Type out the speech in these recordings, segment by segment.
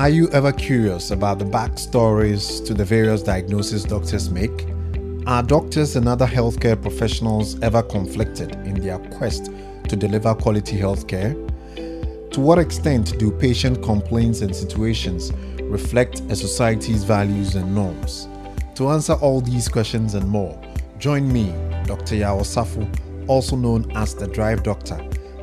Are you ever curious about the backstories to the various diagnoses doctors make? Are doctors and other healthcare professionals ever conflicted in their quest to deliver quality healthcare? To what extent do patient complaints and situations reflect a society's values and norms? To answer all these questions and more, join me, Dr. Yao Safu, also known as the Drive Doctor,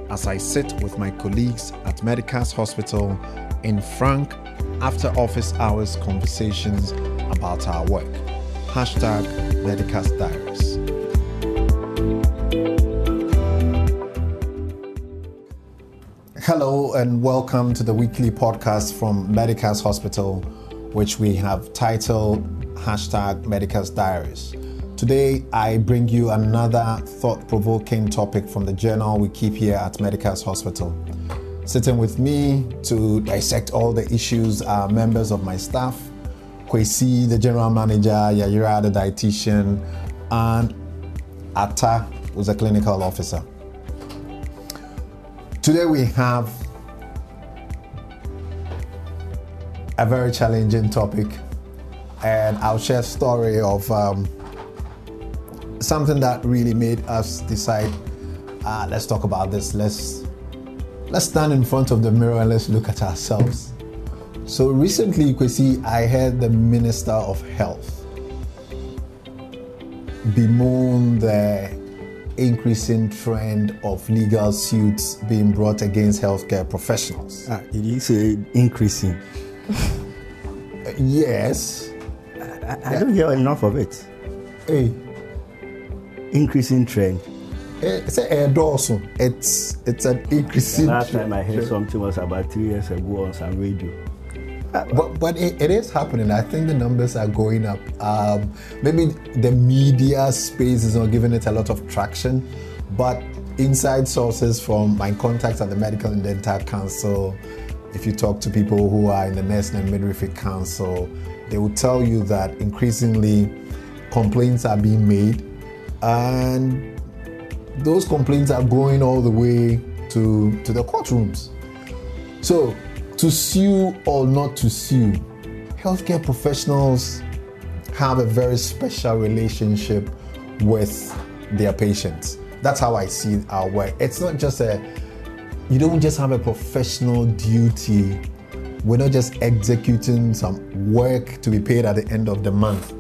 as I sit with my colleagues at Medicas Hospital in frank after office hours conversations about our work. Hashtag Medicas Diaries. Hello and welcome to the weekly podcast from Medicas Hospital, which we have titled hashtag Medicas Diaries. Today, I bring you another thought provoking topic from the journal we keep here at Medicas Hospital. Sitting with me to dissect all the issues are members of my staff Kwesi, the general manager, Yayira, the dietitian, and Atta, who's a clinical officer. Today, we have a very challenging topic, and I'll share a story of um, something that really made us decide uh, let's talk about this. Let's let's stand in front of the mirror and let's look at ourselves. So recently, you could see I heard the Minister of Health bemoan the increasing trend of legal suits being brought against healthcare professionals. Ah, did you say increasing? yes. I, I don't hear enough of it. Hey, Increasing trend. It's a also. It's it's an increasing. Last time I heard something was about three years ago on some radio. But, but it, it is happening. I think the numbers are going up. Um, maybe the media space is not giving it a lot of traction, but inside sources from my contacts at the Medical and Dental Council, if you talk to people who are in the Nursing and Midwifery Council, they will tell you that increasingly complaints are being made, and those complaints are going all the way to, to the courtrooms. So, to sue or not to sue, healthcare professionals have a very special relationship with their patients. That's how I see our work. It's not just a, you don't just have a professional duty. We're not just executing some work to be paid at the end of the month.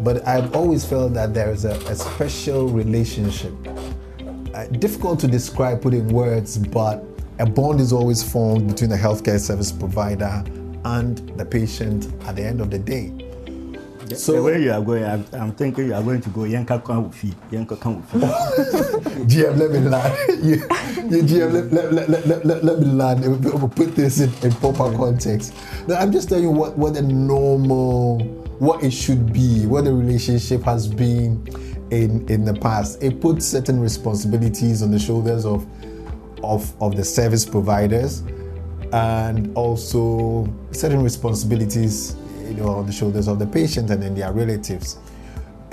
But I've always felt that there is a, a special relationship uh, difficult to describe, put in words, but a bond is always formed between the healthcare service provider and the patient at the end of the day. So the way you are going, I'm, I'm thinking you are going to go Yanka Kwan Wufi. Yanka Kwan Wufi. GM, let me land. you, you GM, let, let, let, let, let, let me land. We'll Put this in, in proper context. Now, I'm just telling you what, what the normal, what it should be, what the relationship has been in, in the past. It puts certain responsibilities on the shoulders of, of, of the service providers and also certain responsibilities you know, on the shoulders of the patient and then their relatives.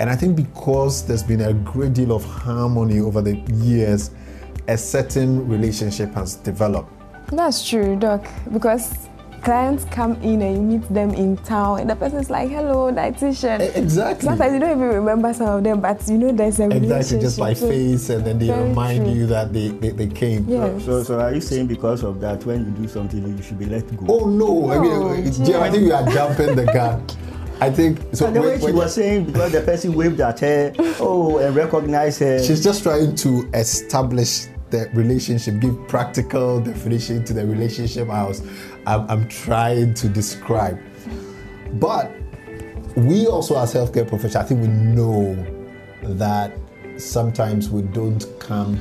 And I think because there's been a great deal of harmony over the years, a certain relationship has developed. That's true, Doc, because clients come in and you meet them in town and the person is like, hello, dietitian. Exactly. Sometimes you don't even remember some of them, but you know there's a relationship. Exactly, just by So- face, and then they Very remind true. you that they, they, they came. Yes. so, so are you saying because of that, when you do something, you should be let go? Oh no, I mean, GM. Uh, GM, I think you are jumping the gun. I think so. And the way she was saying, because the person waved at her, oh, and recognized her. She's just trying to establish the relationship, give practical definition to the relationship I was, I'm, I'm trying to describe. But we also, as healthcare professionals, I think we know that sometimes we don't come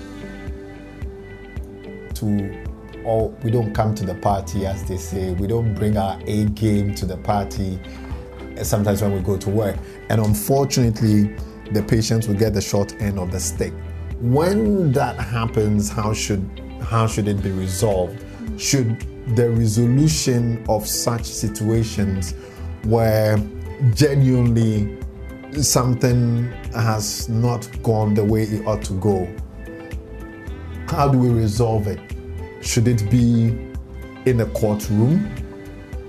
to, or we don't come to the party, as they say. We don't bring our A game to the party. eh, Sometimes when we go to work, and unfortunately, the patients will get the short end of the stick. When that happens, how should how should it be resolved? Should the resolution of such situations where genuinely something has not gone the way it ought to go, how do we resolve it? Should it be in a courtroom?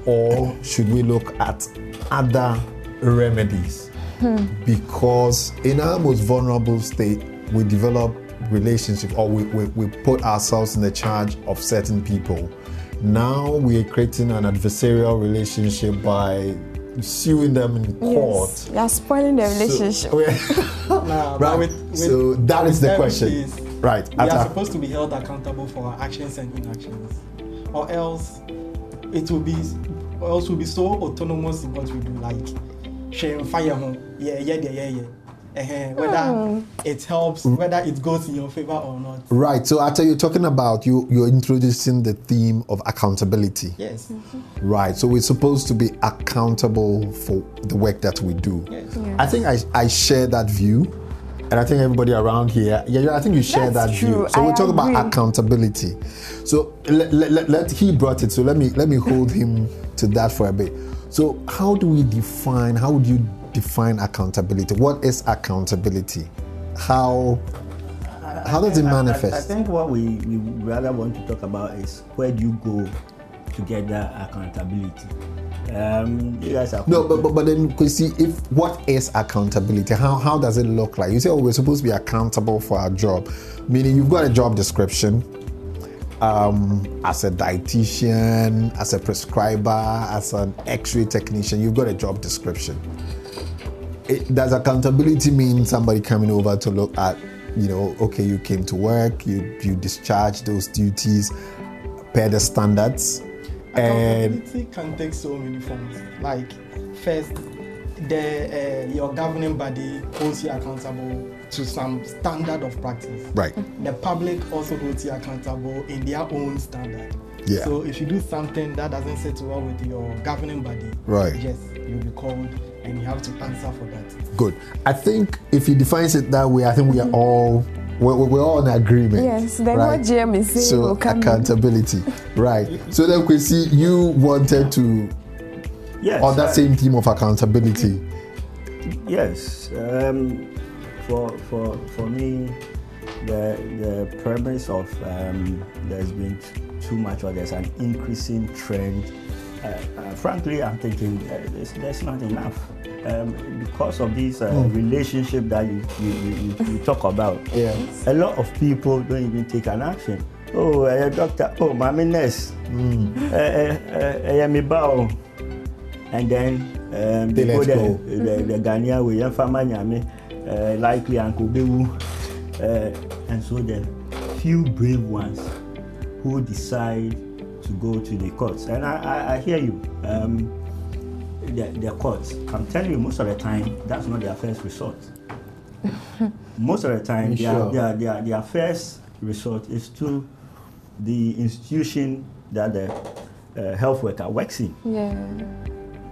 or should we look at other remedies? Hmm. Because in our most vulnerable state, we develop relationship or we, we, we put ourselves in the charge of certain people. Now we are creating an adversarial relationship by suing them in court. Yes. You're spoiling the relationship. So, Nah, but right. with- with- so that is the question. is right. We At are a- supposed to be held accountable for our actions and inactions, or else it will be, or else we'll be so autonomous in what we do, like sharing fire, home, yeah, yeah, yeah, yeah, yeah. Uh-huh. Whether it helps, whether it goes in your favor or not. right. So after you're talking about you, you're introducing the theme of accountability. Yes. Right. So we're supposed to be accountable for the work that we do. Yes. Yeah. I think I, I share that view. And I think everybody around here, yeah, yeah, I think you share That's that true. view. So I we're talking agree. about accountability. So let, let, let, he brought it. So let me let me hold him to that for a bit. So how do we define? How would you define accountability? What is accountability? How how does it I- I- I, think what we, we rather want to talk about is where do you go to get that accountability. Um, you guys are No, but, but but then you see if what is accountability? How how does it look like? You say, oh, we're supposed to be accountable for our job, meaning you've got a job description. Um, as a dietitian, as a prescriber, as an X-ray technician, you've got a job description. It, does accountability mean somebody coming over to look at, you know, okay, you came to work, you you discharge those duties per the standards, and Accountability can take so many forms. Like first, the uh, your governing body holds you accountable to some standard of practice. right. The public also holds you accountable in their own standard. Yeah. So if you do something that doesn't sit well with your governing body, Right. yes, you'll be called and you have to answer for that. Good. I think if he defines it that way, I think we are all we're, we're all in agreement. Yes, then right? what GM is saying So will come in. accountability, right? So then we see you wanted to yes, on that uh, same theme of accountability. Yes, um, for for for me, the the premise of um, there's been t- too much or there's an increasing trend. Uh, uh, frankly, I'm thinking uh, there's, there's not enough um, because of this uh, relationship that you you, you, you talk about. Yeah. A lot of people don't even take an action. Oh, uh, doctor. Oh, mommy nurse. Uh, uh, uh, uh, bow and then um, They they go there, go. the, the Ghanaian way, Yamfama Nyame, uh, likely Uncle Bewu, uh, and so the few brave ones who decide to go to the courts. And I, I, I hear you, um, the, the courts. I'm telling you, most of the time, that's not their first resort. most of the time, their, sure? their, their, their first resort is to the institution that the uh, health worker works in. Yeah.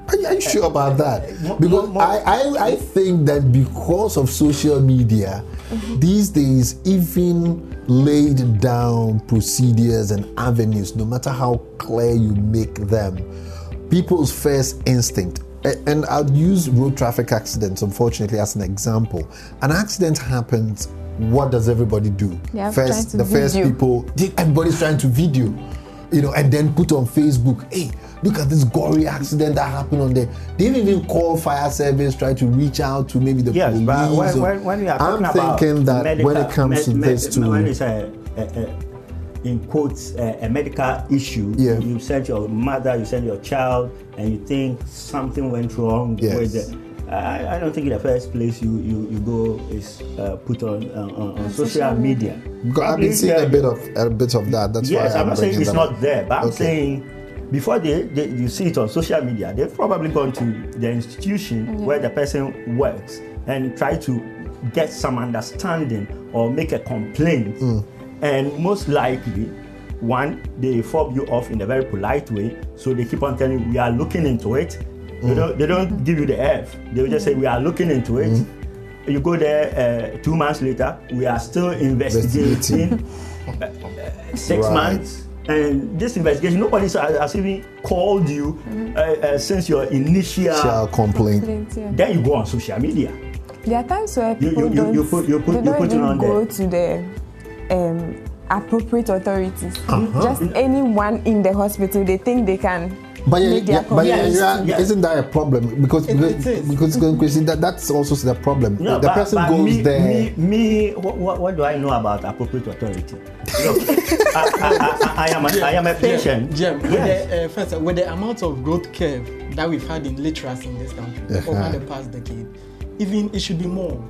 Are you, are you sure about that? Because mo- mo- I, I, I think that because of social media, these days, even laid down procedures and avenues, no matter how clear you make them, people's first instinct, and I'll use road traffic accidents, unfortunately, as an example. An accident happens, what does everybody do? They First, the to first people, they- everybody's trying to video you know, and then put on Facebook, hey, look at this gory accident that happened on there. They didn't even call fire service, try to reach out to maybe the Yes, police. but when, or- when, when we are talking I'm about thinking that when medical- it comes to med- this med- when too, it's a, a, a in quotes a, a medical issue, Yeah. you send your mother, you send your child, and you think something went wrong Yes. with it. I, I don't think in the first place you, you, you go is uh, put on uh, on, on social, social media. because I've been seeing a bit of a bit of that. That's yes, why I'm not saying it's not up. there, but I'm saying before they, they you see it on social media, they've probably gone to the institution where the person works and try to get some understanding or make a complaint. Mm. And most likely, one, they fob you off in a very polite way, so they keep on telling you, we are looking into it. Mm. They, don't, they don't give you the F, they will just say, we are looking into it. Mm. You go there uh, two months later, we are still investigating. six Right. months. And this investigation, nobody has has even called you uh, uh, since your initial. Shall complaint. Complaints, yeah. Then you go on social media. There are times where You- people you- you- don't, you put- you put- you put it on go there. to the um, appropriate authorities. Uh-huh. Just anyone in the hospital, they think they can But, yeah, make their yeah, but yeah, complaints yeah, isn't that a problem? Because It- because, it is. because going crazy, that, that's also the problem. No, the but- person but goes me, there. Me, me what, what, what do I know about appropriate authority? Look, I, I, I, I am a, I am a patient. Jem, with Yes. the, uh, first, with the amount of growth curve that we've had in literacy in this country Uh-huh. over the past decade, even it should be more.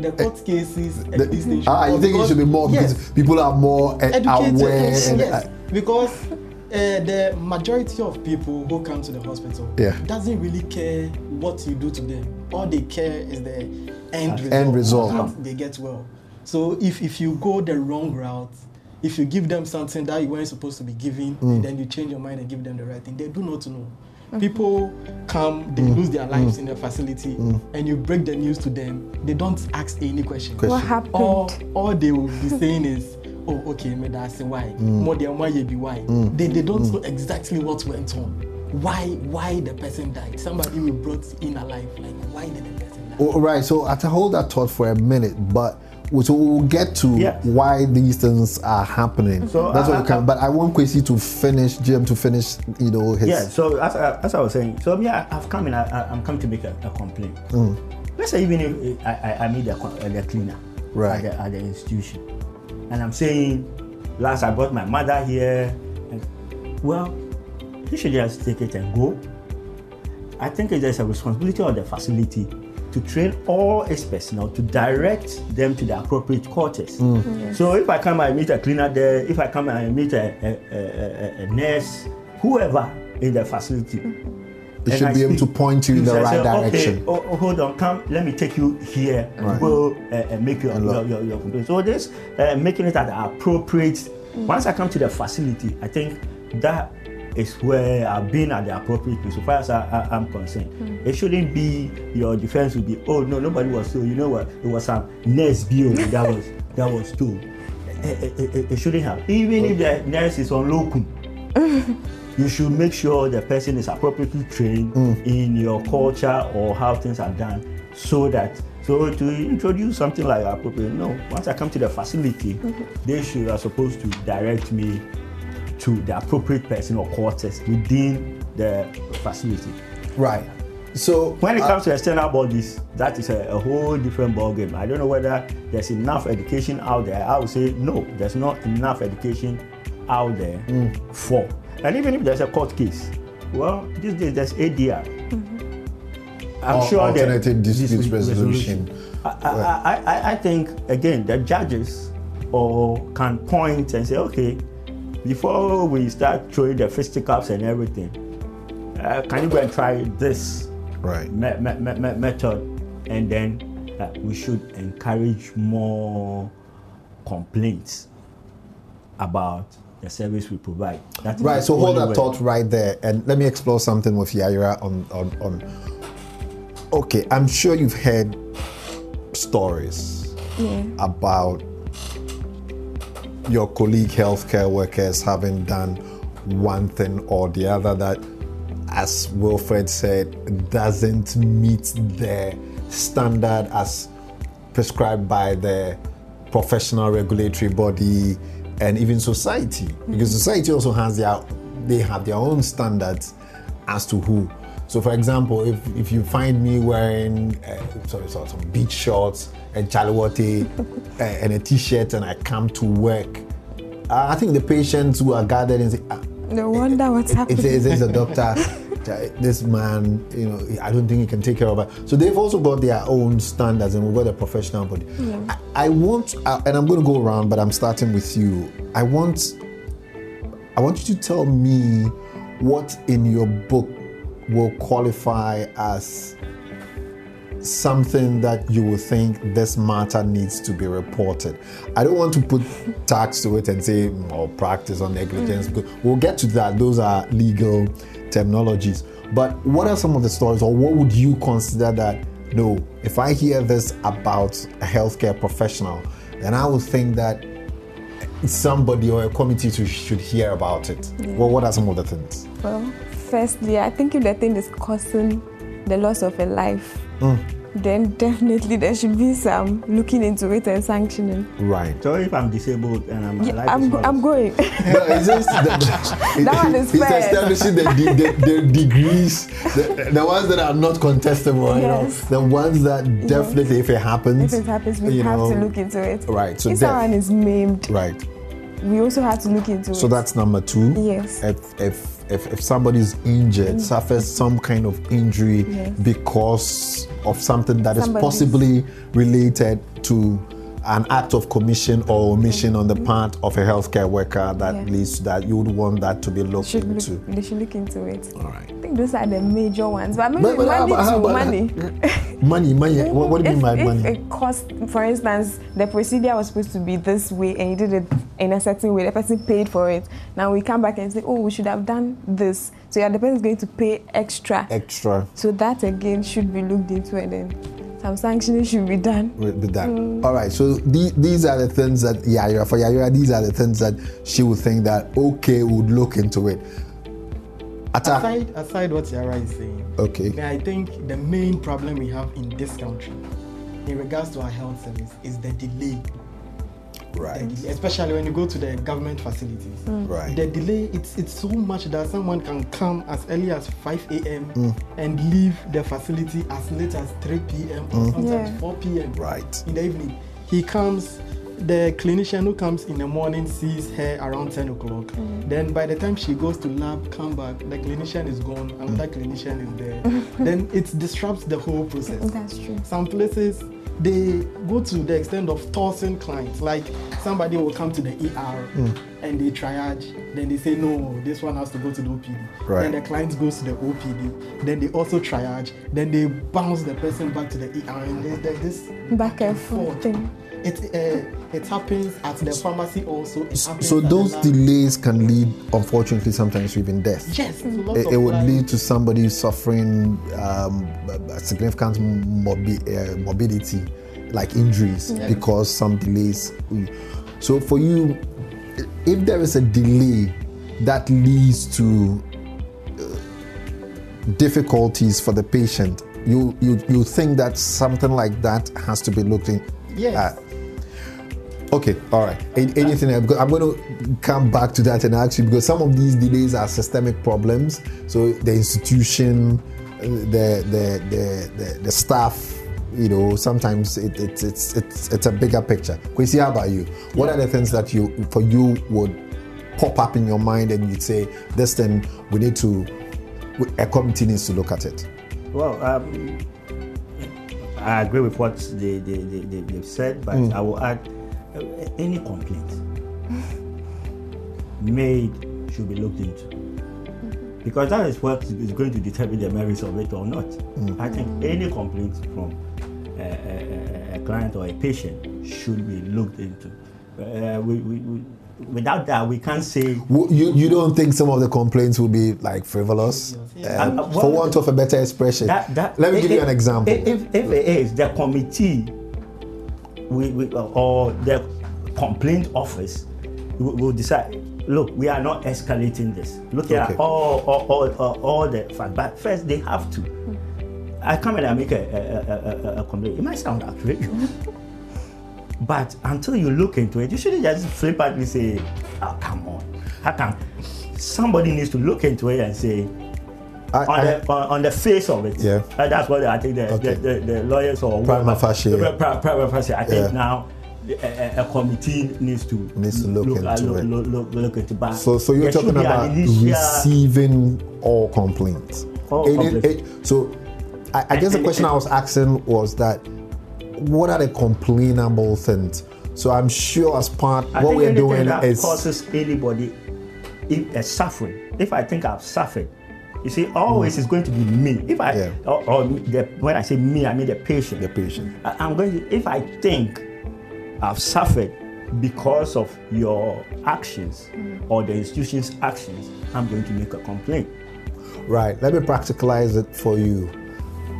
The court cases at the- this stage. should ah, you think it should be more yes, because people are more uh, educated. aware and yes, uh, because uh, the majority of people who come to the hospital Yeah. doesn't really care what you do to them. All they care is the end result. End result. how They get well. So if, if you go the wrong route, if you give them something that you weren't supposed to be giving, Mm. and then you change your mind and give them the right thing, they do not know. People come, they mm. lose their lives mm. in the facility, mm. and you break the news to them. They don't ask any question. Question. What happened? All, all they will be saying is, oh, okay, me that's why. More than why you be why. They, they don't know exactly what went on. Why why the person died. Somebody we brought in alive. Like why did the person die? All right, so I have to hold that thought for a minute, but we- so we'll get to why these things are happening. So, That's what we can. But I want Kwesi to finish, GM to finish, you know, his. Yeah, so as I, as I was saying, so yeah, I've come in, I, I'm come to make a, a complaint. Mm. Let's say even if I, I, I meet the, co- uh, cleaner Right. at, the, at the institution, and I'm saying, last I brought my mother here, and, well, he should just take it and go. I think there's a responsibility of the facility to train all its personnel to direct them to the appropriate quarters. Mm. Mm. So if I come and meet a cleaner there, if I come and meet a, a, a, a, a nurse, whoever in the facility, mm-hmm. They should I be able to point you in the say, right Okay, direction. oh, oh, hold on, come, let me take you here Right. and go uh, and make your, your, your, your complaint. So this uh, making it at the appropriate. Mm. Once I come to the facility, I think that is where I've been at the appropriate place. So far as I, I, am concerned, hmm. it shouldn't be your defense would be, oh no, nobody was told. You know what? It was some nurse bill that was that was told. It, it, it- it shouldn't have. Even if the nurse is on locum, you should make sure the person is appropriately trained hmm. in your culture or how things are done so that so to introduce something like appropriate no once i come to the facility mm-hmm. they should are supposed to direct me to the appropriate person or quarters within the facility. Right. So when it uh, comes to external bodies that is a, a whole different ball game i don't know whether there's enough education out there. I would say no there's not enough education out there for. And even if there's a court case well these days there's adr i'm Al- sure that alternative dispute this resolution. I, I, I, I- I think again the judges or can point and say okay before we start throwing the fisticuffs and everything uh, can you go and try this right. me- me- me- me- method and then uh, we should encourage more complaints about the service we provide That is Right, so hold that way. thought right there, and let me explore something with Yayira on, on, on. Okay, I'm sure you've heard stories Yeah. about your colleague healthcare workers having done one thing or the other that, as Wilfred said, doesn't meet the standard as prescribed by the professional regulatory body and even society. Because society also has their they have their own standards as to who so for example if, if you find me wearing uh, sorry, sorry, some beach shorts and chaliwate uh, and a t-shirt and i come to work uh, i think the patients who are gathered and say ah, No wonder what's if happening. there is a doctor, this man, you know, I don't think he can take care of it. So they've also got their own standards, and we've got a professional body. I, I want, uh, and I'm going to go around, but I'm starting with you. I want, I want you to tell me what in your book will qualify as something that you will think this matter needs to be reported. I don't want to put tax to it and say malpractice or negligence because we'll get to that. Those are legal terminologies. But what are some of the stories, or what would you consider that? No, if I hear this about a healthcare professional, then I would think that somebody or a committee should hear about it. Well, what are some of the things? Well, firstly, I think if the thing is causing the loss of a life, mm. then definitely there should be some looking into it and sanctioning. Right. So if I'm disabled and I'm Yeah, alive, I'm, it's I'm not- going. No, it's just the, That one is it's fair. establishing the, the, the, the degrees, the, the ones that are not contestable, you know, the ones that definitely, if it happens, if it happens, we you have know, to look into it. Right, so if def- someone is maimed, Right. we also have to look into So it. So that's number two. Yes. If if if, if somebody's injured, mm. suffers some kind of injury Yes. because of something that is Somebody's- possibly related to an act of commission or omission on the part of a healthcare worker that Mm-hmm. Yeah. leads to that, you would want that to be looked should into. look, they should look into it. All right. I think those are the major ones. But maybe But- but money how money. Money, money. What, what do you if, mean by if money? it cost, for instance, the procedure was supposed to be this way and you did it in a certain way, the person paid for it. Now we come back and say, oh, we should have done this. So yeah, the person is going to pay extra. Extra So that again should be looked into and then some sanctioning should be done. with with that. Mm. All right. So the, these are the things that Yaya for Yaya. These are the things that she would think that okay would look into it. Atta. Aside, aside what Yara is saying, Okay. I think the main problem we have in this country, in regards to our health service, is the delay. The Right. delay, especially when you go to the government facilities. Mm. Right. The delay, it's it's so much that someone can come as early as 5 a.m. Mm. and leave the facility as late as 3 p.m. or mm. sometimes Yeah. 4 p.m. Right. in the evening. He comes, the clinician who comes in the morning sees her around 10 o'clock. Then by the time she goes to lab, come back, the clinician is gone, another clinician is there. then it disrupts the whole process. That's true. Some places they go to the extent of tossing clients. Like somebody will come to the ER and they triage, then they say no, this one has to go to the OPD. Right. Then the client goes to the OPD. Then they also triage. Then they bounce the person back to the ER, and there's, there's this Back and forth thing. It uh, it happens at the pharmacy also. So those delays can lead, unfortunately, sometimes to even death. Yes, It, it would lead to somebody suffering um, a significant morbi- uh, morbidity, like injuries, because some delays. So for you, if there is a delay that leads to uh, difficulties for the patient, you, you you think that something like that has to be looked in. Yes. at. Okay, all right. Anything else? I'm going to come back to that and ask you because some of these delays are systemic problems. So the institution, the the the the, the staff, you know, sometimes it, it, it's it's it's a bigger picture. Kwesi, how about you? What are the things that you for you would pop up in your mind and you'd say this thing we need to a committee needs to look at it. Well, um, I agree with what they, they, they, they, they've said, but I will add any complaint made should be looked into. Because that is what is going to determine the merits of it or not. I think any complaint from a, a, a- a client or a patient should be looked into. Uh, we, we, we, without that, we can't say You, you don't think some of the complaints will be like frivolous? Yeah. Um, Uh, uh, for want of a better expression. That, that, Let me if- give you an example. If, if, if it is the committee we, we, uh, or the complaint office will, will decide, look, we are not escalating this. Look Okay. at all, all, all, all, all the facts. But first, they have to. I come and I make a, a, a, a, a complaint. It might sound outrageous. But until you look into it, you shouldn't just flippantly say, oh, come on. How come? Somebody needs to look into it and say, I- on, I- the, on, on the face of it. Yeah. Uh, that's what I think the, Okay. the, the, the lawyers or Prima facie. prima facie. I think Yeah. now a, a- committee needs to Needs to look uh, into look, it. Look, look, look into but So, so you're there talking about initial- receiving all complaints. All Any- complaints. eh, so, I, I guess the question I was asking was that what are the complainable things? So I'm sure as part I what we're doing that is causes anybody if a suffering. If I think I've suffered, you see, always it's going to be me. If I Yeah. or, or the, when I say me, I mean the patient. the patient. I- I'm going to, if I think I've suffered because of your actions or the institution's actions, I'm going to make a complaint. Right. Let me practicalize it for you.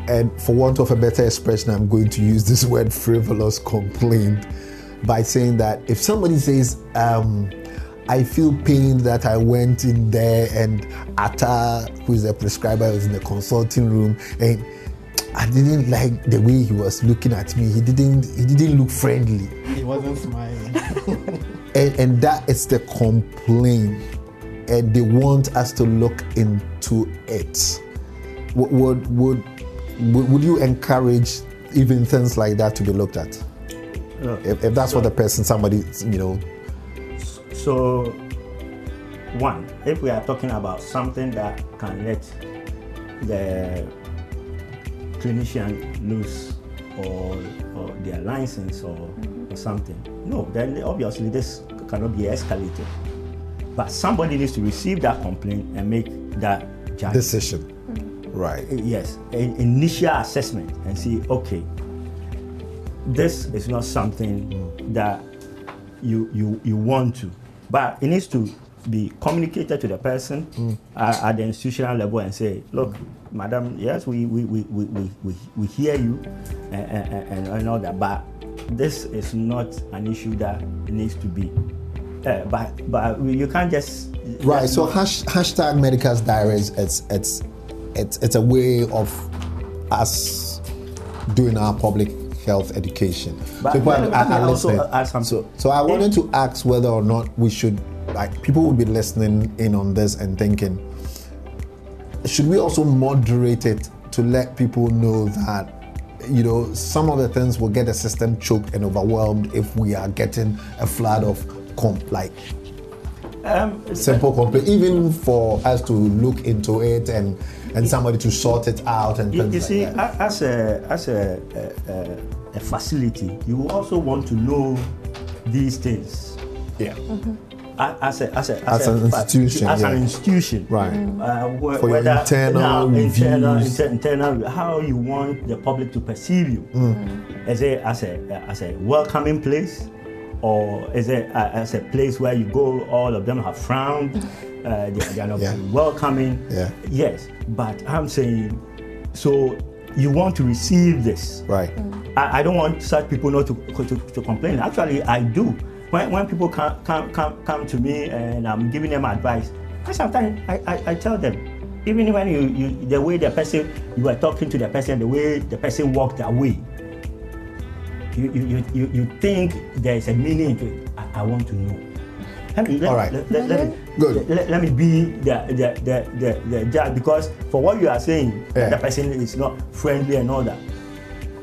And for want of a better expression, I'm going to use this word frivolous complaint by saying that if somebody says, um, I feel pain that I went in there and Atta, who is the prescriber, was in the consulting room, and I didn't like the way he was looking at me. He didn't. He didn't look friendly, He wasn't smiling. and, and that is the complaint. And they want us to look into it. Would would would, would would you encourage even things like that to be looked at? Look, If, if that's what the person, somebody, you know, So, one, if we are talking about something that can let the clinician lose or, or their license or, mm-hmm. or something, no, then obviously this cannot be escalated. But somebody needs to receive that complaint and make that judgment. decision, mm-hmm. right? yes, an initial assessment and see, okay, this is not something mm. that you, you, you want to, but it needs to be communicated to the person uh, at the institutional level and say, look, madam, yes, we, we, we, we, we, we, we hear you and, and, and all that, but this is not an issue that needs to be. Uh, but but you can't just Right. just So hash, hashtag Medicas Diaries. It's it's it's it's a way of us doing our public health education. But people are, are, let me are also listening. So so I wanted to ask whether or not we should like people will be listening in on this and thinking should we also moderate it to let people know that you know some of the things will get the system choked and overwhelmed if we are getting a flood of comp like um, simple complaint, even for us to look into it and and somebody to sort it out and You, you see, a- as a as a, a, a, a facility, you also want to know these things. yeah, A- As a as a As a an institution, as an institution, Right. Uh, wh- For your whether internal internal, inter- internal, how you want the public to perceive you, Mm. is it as a as a welcoming place, or is it a, as a place where you go, all of them have frowned, uh, they, they are not Yeah. very welcoming. Yeah. Yes, but I'm saying, so you want to receive this. right, I, I don't want such people not to, to, to complain. Actually, I do. When, when people come, come, come, come to me and I'm giving them advice, I sometimes I, I, I tell them, even when you, you the way the person you are talking to the person, the way the person walked away, you, you, you, you, you think there is a meaning to it. I, I want to know. Let me, let, All right. let, let, let me, Good. Let, let me be the, the, the, the, the judge because for what you are saying, Yeah. the person is not friendly and all that.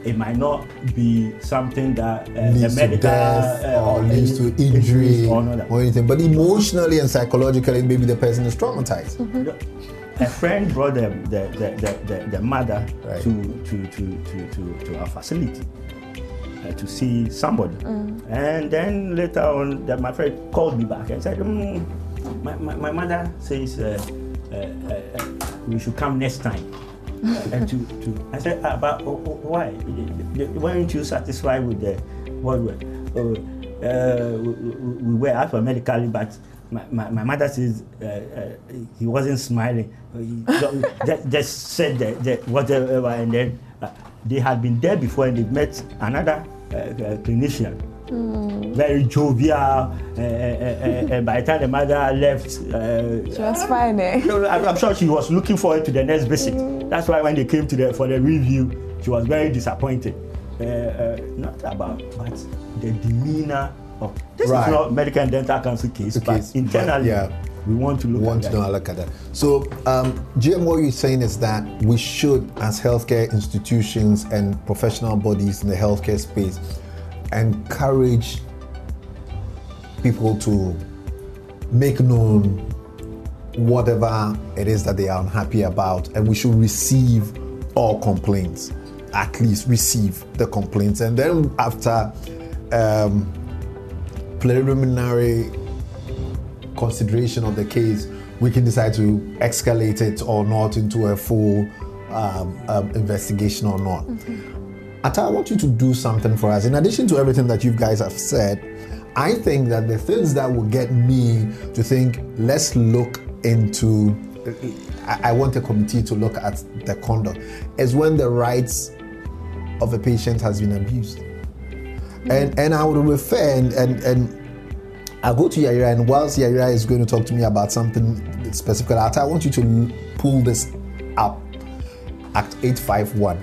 It might not be something that uh, leads the to death uh, or any- leads to injury or or anything, but emotionally and psychologically, maybe the person is traumatized. A friend brought the, the, the, the, the, the mother Right. to, to, to, to, to, to our facility to see somebody. And then later on, that my friend called me back and said, mm, my, my, my mother says uh, uh, uh, uh, we should come next time. and to, to, I said, ah, but oh, oh, why? Weren't you satisfied with the what? we- Uh, uh, we, we- we were out for medically, but my, my, my mother says uh, uh, he wasn't smiling. He just, just said that, that whatever, and then uh, they had been there before and they met another uh, uh, clinician. Very jovial, uh, uh, uh, uh, and by the time the mother left, uh, She was fine, eh? no, no, I'm I'm sure she was looking forward to the next visit. That's why when they came to the for the review, she was very disappointed. Uh, uh, not about, but the demeanor of this Right. is not medical and dental council case, Okay, but but internally, yeah. We want to look We want at to that. look at that. So, um, GM, what you're saying is that we should, as healthcare institutions and professional bodies in the healthcare space, encourage people to make known whatever it is that they are unhappy about, and we should receive all complaints. At least receive the complaints, and then after um, preliminary consideration of the case, we can decide to escalate it or not into a full um, um, investigation or not. Ata, I want you to do something for us. In addition to everything that you guys have said, I think that the things that will get me to think, let's look into, I, I want a committee to look at the conduct, is when the rights of a patient has been abused. And and I would refer and and, and I go to Yayira, and whilst Yayira is going to talk to me about something specific, I want you to pull this up. Act 851.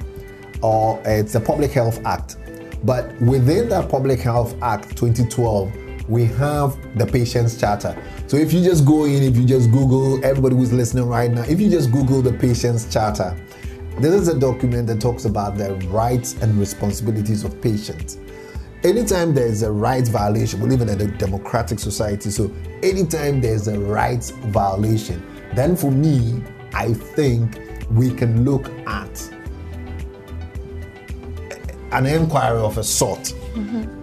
or uh, it's the Public Health Act. But within that Public Health Act 2012, we have the Patients Charter. So if you just go in, if you just Google, everybody who's listening right now, if you just Google the Patients Charter, this is a document that talks about the rights and responsibilities of patients. Anytime there is a rights violation, we live in a democratic society, so anytime there's a rights violation, then for me, I think we can look at an inquiry of a sort. Mm-hmm.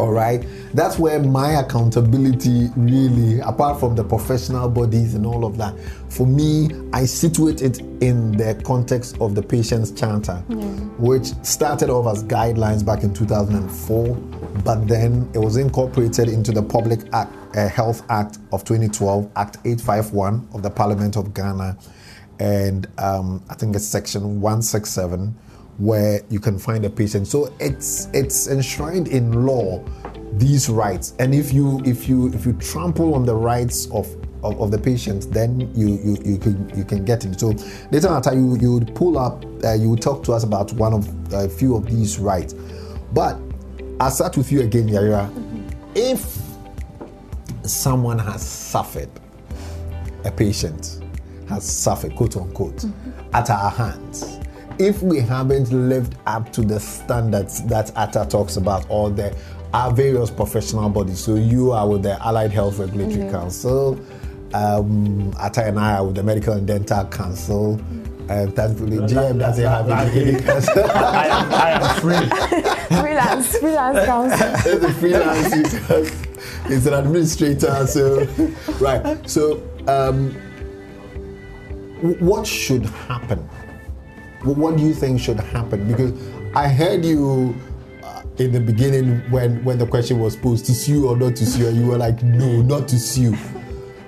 All right, that's where my accountability really, apart from the professional bodies and all of that, for me, I situate it in the context of the Patients Charter, yeah. which started off as guidelines back in 2004, but then it was incorporated into the Public Act, uh, Health Act of 2012, Act 851 of the Parliament of Ghana, and um, I think it's Section 167 where you can find a patient. So it's it's enshrined in law these rights. And if you if you if you trample on the rights of of, of the patient, then you, you you can you can get it. So later after you you would pull up, uh, you would talk to us about one of a few of these rights. But I'll start with you again, Yaya. If someone has suffered, a patient has suffered, quote unquote, mm-hmm. at our hands if we haven't lived up to the standards that ATA talks about, or the our various professional bodies. So you are with the Allied Health Regulatory mm-hmm. Council. Um, Ata and I are with the Medical and Dental Council. And thankfully, no, GM doesn't have any council. I, am, I am free. freelance, freelance council. it's a freelance because it's an administrator. So, right. So, um, what should happen? What do you think should happen? Because I heard you in the beginning when when the question was posed to sue or not to sue, and you were like, no, not to sue.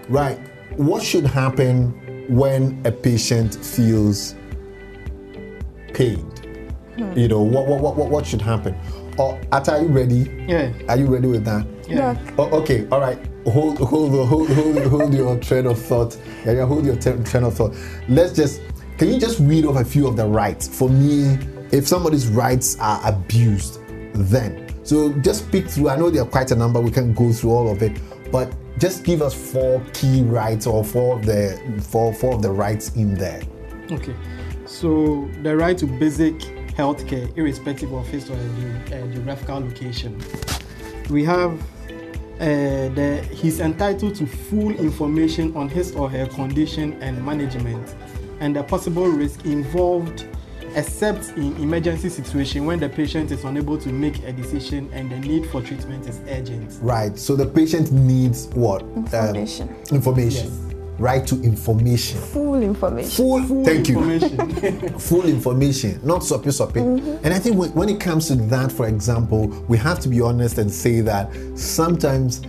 Right? What should happen when a patient feels pained? Hmm. You know, what, what what what should happen? Or are you ready? Yeah. Are you ready with that? Yeah. Oh, okay. All right. Hold hold hold hold hold your train of thought. Yeah, hold your t- train of thought. Let's just. Can you just read off a few of the rights for me? If somebody's rights are abused, then. So just pick through. I know there are quite a number. We can go through all of it, but just give us four key rights or four of the four four of the rights in there. Okay. So the right to basic healthcare, irrespective of his or her geographical location. We have uh, the, he's entitled to full information on his or her condition and management and the possible risk involved except in emergency situation when the patient is unable to make a decision and the need for treatment is urgent. Right. So the patient needs what? Information. Um, information. Yes. Right to information. Full information. Full. Full thank information. you. Full information, not soppy soppy. Mm-hmm. And I think when, when it comes to that, for example, we have to be honest and say that sometimes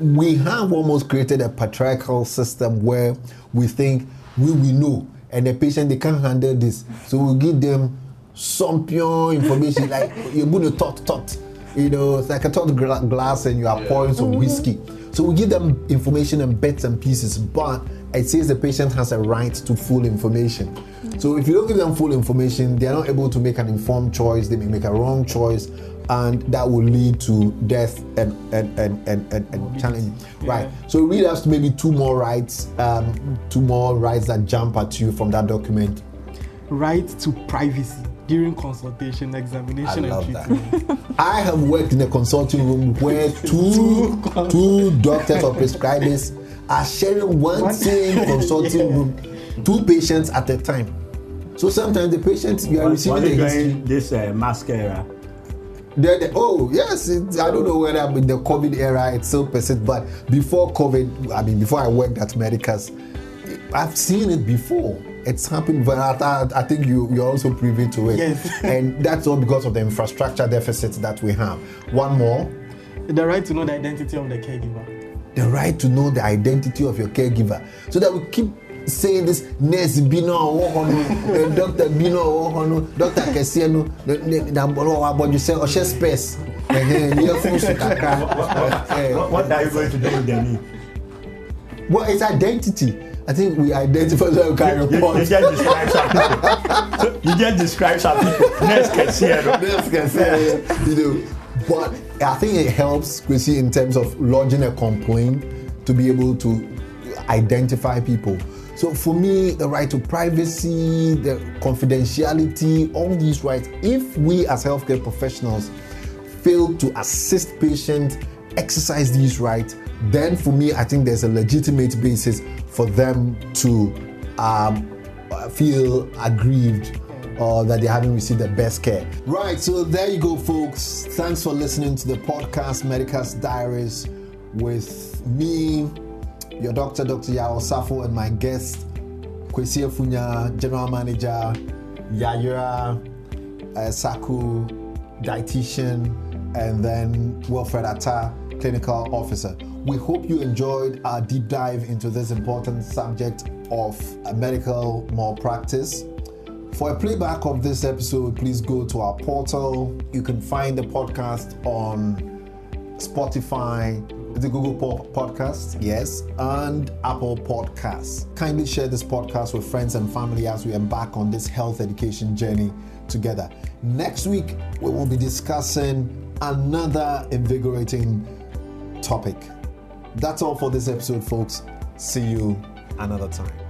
we have almost created a patriarchal system where we think we will know. And the patient they can't handle this. So we give them some pure information like you're going to talk talk you know it's like a talk glass and you are pouring some whiskey. So we give them information and bits and pieces but it says the patient has a right to full information. So if you don't give them full information they are not able to make an informed choice. They may make a wrong choice and that will lead to death and and and and, and, and challenge. Yeah. Right. So read us maybe two more rights, um, two more rights that jump at you from that document. Right to privacy during consultation, examination, I love and treatment. That. I have worked in a consulting room where two two doctors or prescribers are sharing one same consulting yeah. room, two patients at a time. So sometimes the patients you are receiving the this uh, mascara the, the, oh yes, it, I don't know whether I'm in the COVID era it still persists, but before COVID, I mean before I worked at Medicus, I've seen it before. It's happened, but I, I think you you're also privy to it. Yes. and that's all because of the infrastructure deficits that we have. One more. The right to know the identity of the caregiver. The right to know the identity of your caregiver, so that we keep saying this nurse bi na ɔwɔ hɔ no doctor bi na ɔwɔ hɔ no doctor kɛseɛ no na abɔdwe sɛ ɔhyɛ space fún so kakra. what are you going to do with name. well it's identity I think we identify the kind of You, you just describe some people. You just describe some people. It. This can say, you know, but I think it helps, Chrissy, in terms of lodging a complaint to be able to identify people. So for me, the right to privacy, the confidentiality, all these rights, if we as healthcare professionals fail to assist patients exercise these rights, then for me, I think there's a legitimate basis for them to um, uh, feel aggrieved or that they haven't received the best care. Right, so there you go, folks. Thanks for listening to the podcast Medicus Diaries with me, your doctor, Dr. Yao Safo, and my guest, Kwesi Funya, General Manager, Yayira uh, Saku, dietitian, and then Wilfred Atta, clinical officer. We hope you enjoyed our deep dive into this important subject of medical malpractice. For a playback of this episode, please go to our portal. You can find the podcast on Spotify, the Google Podcast, yes, and Apple Podcasts. Kindly share this podcast with friends and family as we embark on this health education journey together. Next week, we will be discussing another invigorating topic. That's all for this episode, folks. See you another time.